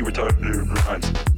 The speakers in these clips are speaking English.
you were talking to your friends.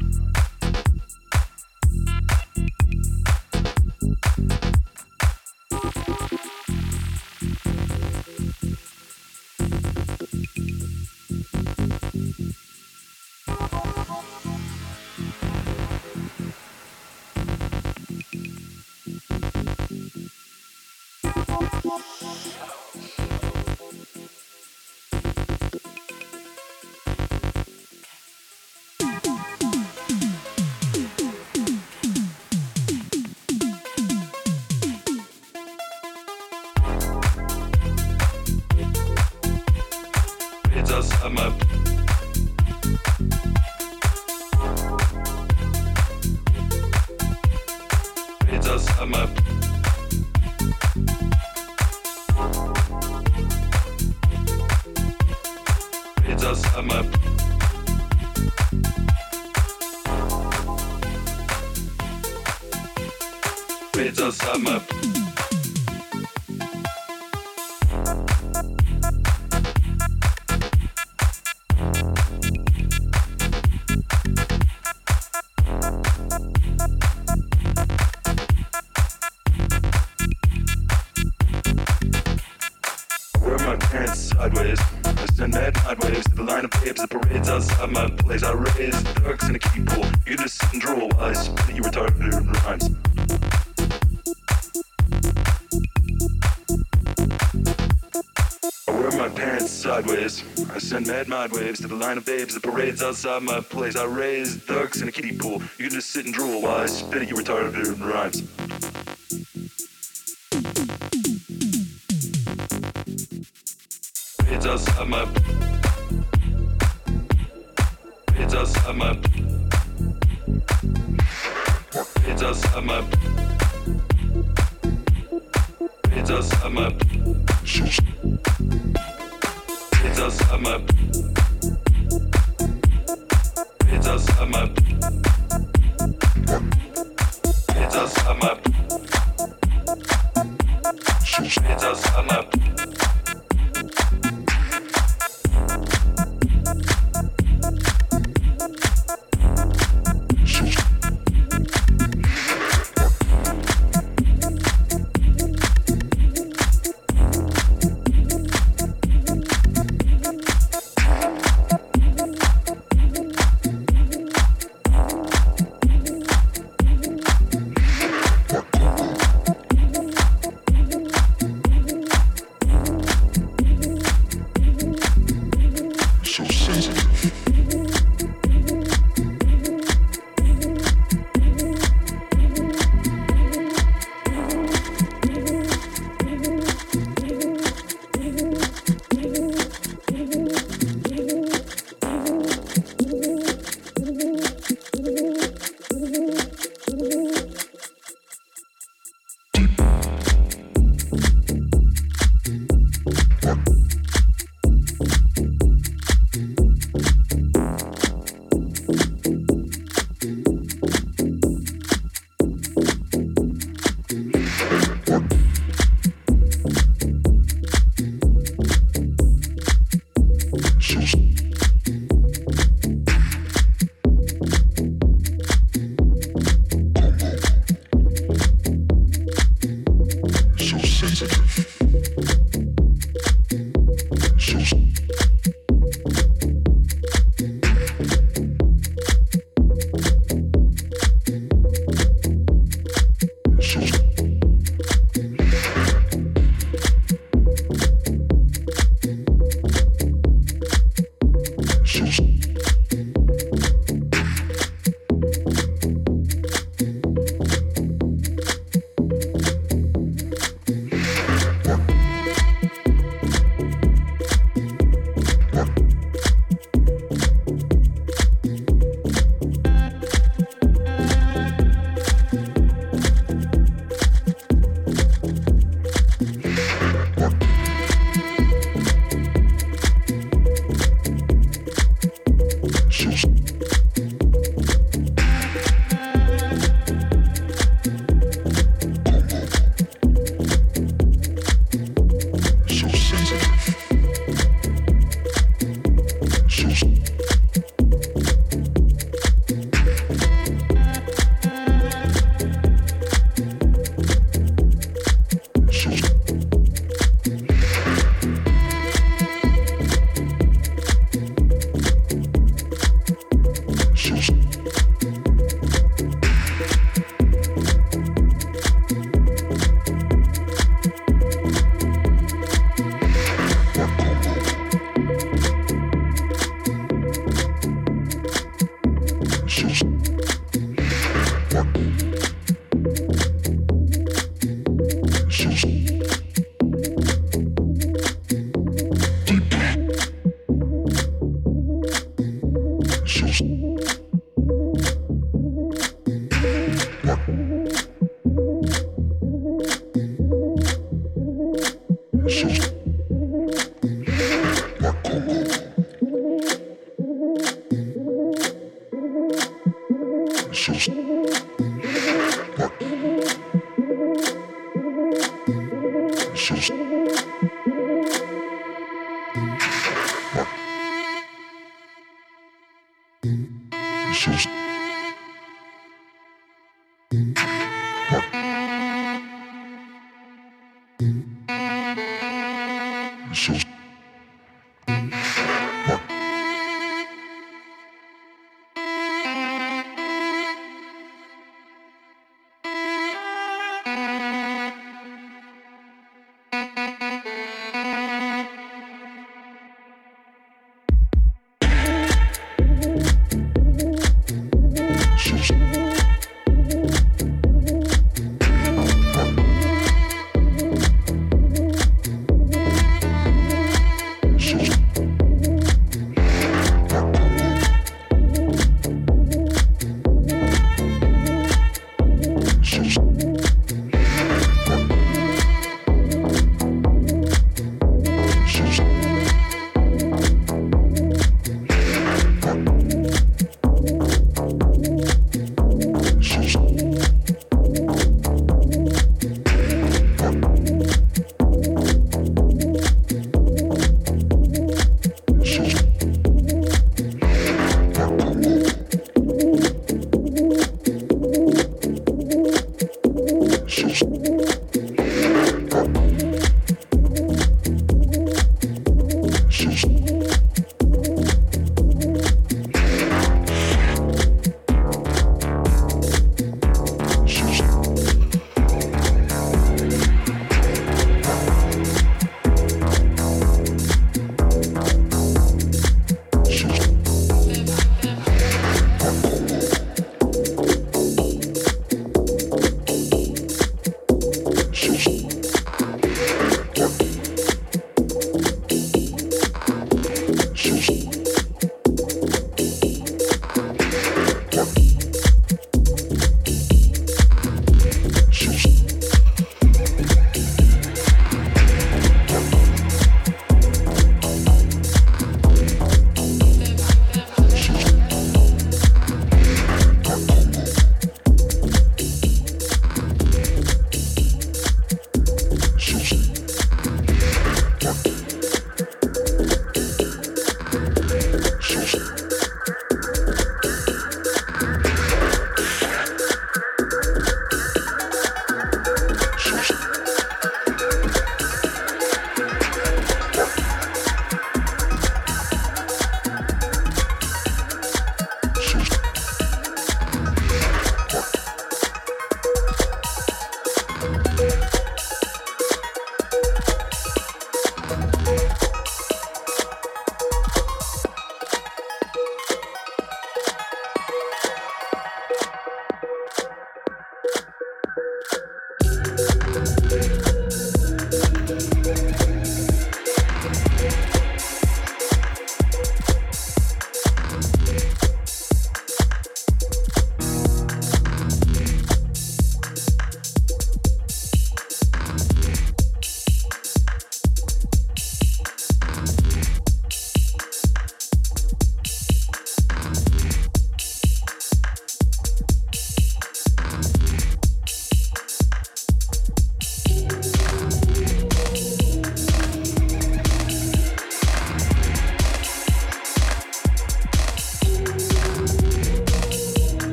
outside my place. I raised ducks in a kiddie pool. You can just sit and drool while I spit at you retarded rhymes.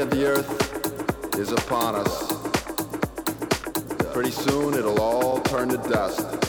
end of the earth is upon us. Pretty soon it'll all turn to dust.